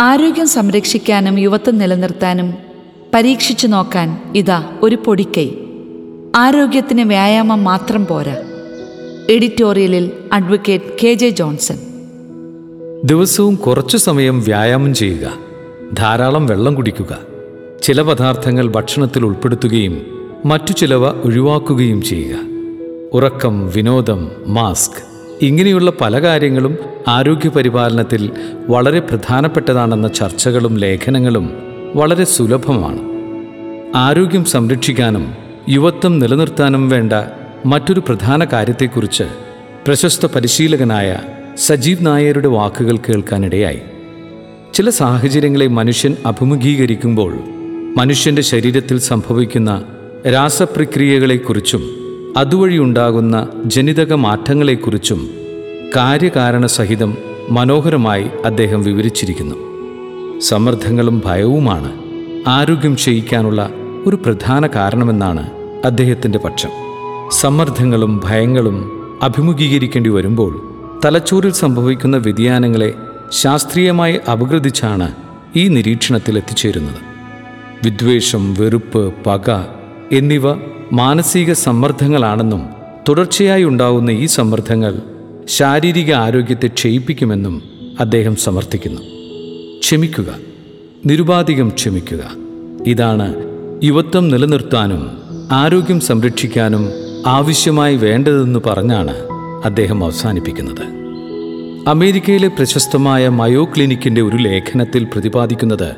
ആരോഗ്യം സംരക്ഷിക്കാനും യുവത്വം നിലനിർത്താനും പരീക്ഷിച്ചു നോക്കാൻ ഇതാ ഒരു പൊടിക്കൈ. ആരോഗ്യത്തിന് വ്യായാമം മാത്രം പോരാ. എഡിറ്റോറിയലിൽ അഡ്വക്കേറ്റ് കെ ജെ ജോൺസൺ. ദിവസവും കുറച്ചു സമയം വ്യായാമം ചെയ്യുക ധാരാളം വെള്ളം കുടിക്കുക ചില പദാർത്ഥങ്ങൾ ഭക്ഷണത്തിൽ ഉൾപ്പെടുത്തുകയും മറ്റു ചിലവ ഒഴിവാക്കുകയും ചെയ്യുക. ഉറക്കം വിനോദം മാസ്ക്. ഇങ്ങനെയുള്ള പല കാര്യങ്ങളും ആരോഗ്യ പരിപാലനത്തിൽ വളരെ പ്രധാനപ്പെട്ടതാണെന്ന ചർച്ചകളും ലേഖനങ്ങളും വളരെ സുലഭമാണ്. ആരോഗ്യം സംരക്ഷിക്കാനും യുവത്വം നിലനിർത്താനും വേണ്ട മറ്റൊരു പ്രധാന കാര്യത്തെക്കുറിച്ച് പ്രശസ്ത പരിശീലകനായ സജീവ് നായരുടെ വാക്കുകൾ കേൾക്കാനിടയായി. ചില സാഹചര്യങ്ങളെ മനുഷ്യൻ അഭിമുഖീകരിക്കുമ്പോൾ മനുഷ്യന്റെ ശരീരത്തിൽ സംഭവിക്കുന്ന രാസപ്രക്രിയകളെക്കുറിച്ചും അതുവഴിയുണ്ടാകുന്ന ജനിതക മാറ്റങ്ങളെക്കുറിച്ചും കാര്യകാരണ സഹിതം മനോഹരമായി അദ്ദേഹം വിവരിച്ചിരിക്കുന്നു. സമ്മർദ്ദങ്ങളും ഭയവുമാണ് ആരോഗ്യം ക്ഷയിക്കാനുള്ള ഒരു പ്രധാന കാരണമെന്നാണ് അദ്ദേഹത്തിന്റെ പക്ഷം. സമ്മർദ്ദങ്ങളും ഭയങ്ങളും അഭിമുഖീകരിക്കേണ്ടി വരുമ്പോൾ തലച്ചോറിൽ സംഭവിക്കുന്ന വ്യതിയാനങ്ങളെ ശാസ്ത്രീയമായി അപഗ്രഥിച്ചാണ് ഈ നിരീക്ഷണത്തിൽ എത്തിച്ചേരുന്നത്. വിദ്വേഷം വെറുപ്പ് പക എന്നിവ മാനസിക സമ്മർദ്ദങ്ങളാണെന്നും തുടർച്ചയായി ഉണ്ടാവുന്ന ഈ സമ്മർദ്ദങ്ങൾ ശാരീരിക ആരോഗ്യത്തെ ക്ഷയിപ്പിക്കുമെന്നും അദ്ദേഹം സമർത്ഥിക്കുന്നു. ക്ഷമിക്കുക. നിരുപാധികം ക്ഷമിക്കുക. ഇതാണ് യുവത്വം നിലനിർത്താനും ആരോഗ്യം സംരക്ഷിക്കാനും ആവശ്യമായി വേണ്ടതെന്ന് പറഞ്ഞാണ് അദ്ദേഹം അവസാനിപ്പിക്കുന്നത്. അമേരിക്കയിലെ പ്രശസ്തമായ മയോ ക്ലിനിക്കിന്റെ ഒരു ലേഖനത്തിൽ പ്രതിപാദിക്കുന്നത്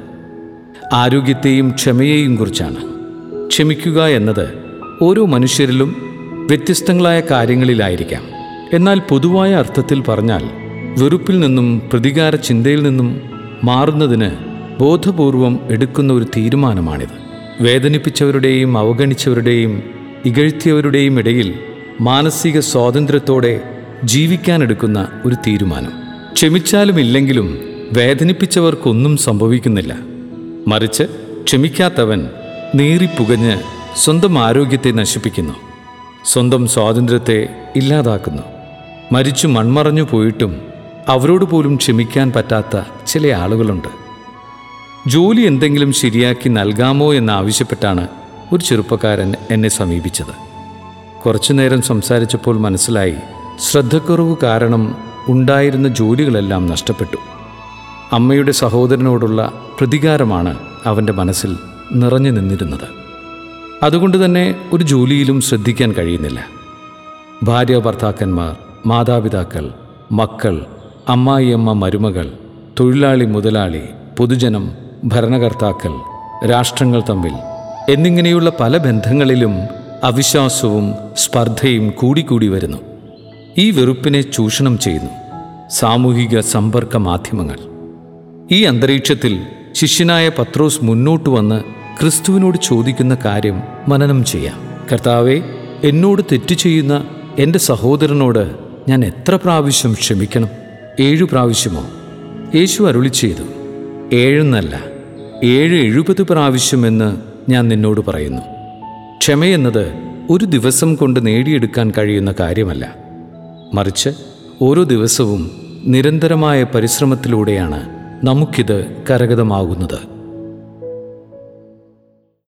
ആരോഗ്യത്തെയും ക്ഷമയെയും കുറിച്ചാണ്. ക്ഷമിക്കുക എന്നത് ഓരോ മനുഷ്യരിലും വ്യത്യസ്തങ്ങളായ കാര്യങ്ങളിലായിരിക്കാം. എന്നാൽ പൊതുവായ അർത്ഥത്തിൽ പറഞ്ഞാൽ വെറുപ്പിൽ നിന്നും പ്രതികാര ചിന്തയിൽ നിന്നും മാറുന്നതിന് ബോധപൂർവം എടുക്കുന്ന ഒരു തീരുമാനമാണിത്. വേദനിപ്പിച്ചവരുടെയും അവഗണിച്ചവരുടെയും ഇകഴ്ത്തിയവരുടെയും ഇടയിൽ മാനസിക സ്വാതന്ത്ര്യത്തോടെ ജീവിക്കാനെടുക്കുന്ന ഒരു തീരുമാനം. ക്ഷമിച്ചാലും ഇല്ലെങ്കിലും വേദനിപ്പിച്ചവർക്കൊന്നും സംഭവിക്കുന്നില്ല. മറിച്ച് ക്ഷമിക്കാത്തവൻ നീറിപ്പുകഞ്ഞ് സ്വന്തം ആരോഗ്യത്തെ നശിപ്പിക്കുന്നു. സ്വന്തം സ്വാതന്ത്ര്യത്തെ ഇല്ലാതാക്കുന്നു. മരിച്ചു മൺമറഞ്ഞു പോയിട്ടും അവരോട് പോലും ക്ഷമിക്കാൻ പറ്റാത്ത ചില ആളുകളുണ്ട്. ജോലി എന്തെങ്കിലും ശരിയാക്കി നൽകാമോ എന്നാവശ്യപ്പെട്ടാണ് ഒരു ചെറുപ്പക്കാരൻ എന്നെ സമീപിച്ചത്. കുറച്ചു നേരം സംസാരിച്ചപ്പോൾ മനസ്സിലായി ശ്രദ്ധക്കുറവ് കാരണം ഉണ്ടായിരുന്ന ജോലികളെല്ലാം നഷ്ടപ്പെട്ടു. അമ്മയുടെ സഹോദരനോടുള്ള പ്രതികാരമാണ് അവന്റെ മനസ്സിൽ നിറഞ്ഞു നിന്നിരുന്നത്. അതുകൊണ്ട് തന്നെ ഒരു ജോലിയിലും ശ്രദ്ധിക്കാൻ കഴിയുന്നില്ല. ഭാര്യ ഭർത്താക്കന്മാർ മാതാപിതാക്കൾ മക്കൾ അമ്മായിയമ്മ മരുമകൾ തൊഴിലാളി മുതലാളി പൊതുജനം ഭരണകർത്താക്കൾ രാഷ്ട്രങ്ങൾ തമ്മിൽ എന്നിങ്ങനെയുള്ള പല ബന്ധങ്ങളിലും അവിശ്വാസവും സ്പർദ്ധയും കൂടിക്കൂടി വരുന്നു. ഈ വെറുപ്പിനെ ചൂഷണം ചെയ്യുന്നു സാമൂഹിക സമ്പർക്ക മാധ്യമങ്ങൾ. ഈ അന്തരീക്ഷത്തിൽ ശിഷ്യനായ പത്രോസ് മുന്നോട്ട് വന്ന് ക്രിസ്തുവിനോട് ചോദിക്കുന്ന കാര്യം മനനം ചെയ്യാം. കർത്താവെ എന്നോട് തെറ്റ് ചെയ്യുന്ന എന്റെ സഹോദരനോട് ഞാൻ എത്ര പ്രാവശ്യം ക്ഷമിക്കണം? ഏഴു പ്രാവശ്യമോ? യേശു അരുളി ചെയ്തു ഏഴെന്നല്ല ഏഴ് എഴുപത് പ്രാവശ്യമെന്ന് ഞാൻ നിന്നോട് പറയുന്നു. ക്ഷമയെന്നത് ഒരു ദിവസം കൊണ്ട് നേടിയെടുക്കാൻ കഴിയുന്ന കാര്യമല്ല. മറിച്ച് ഓരോ ദിവസവും നിരന്തരമായ പരിശ്രമത്തിലൂടെയാണ് നമുക്കിത് കരഗതമാകുന്നത്.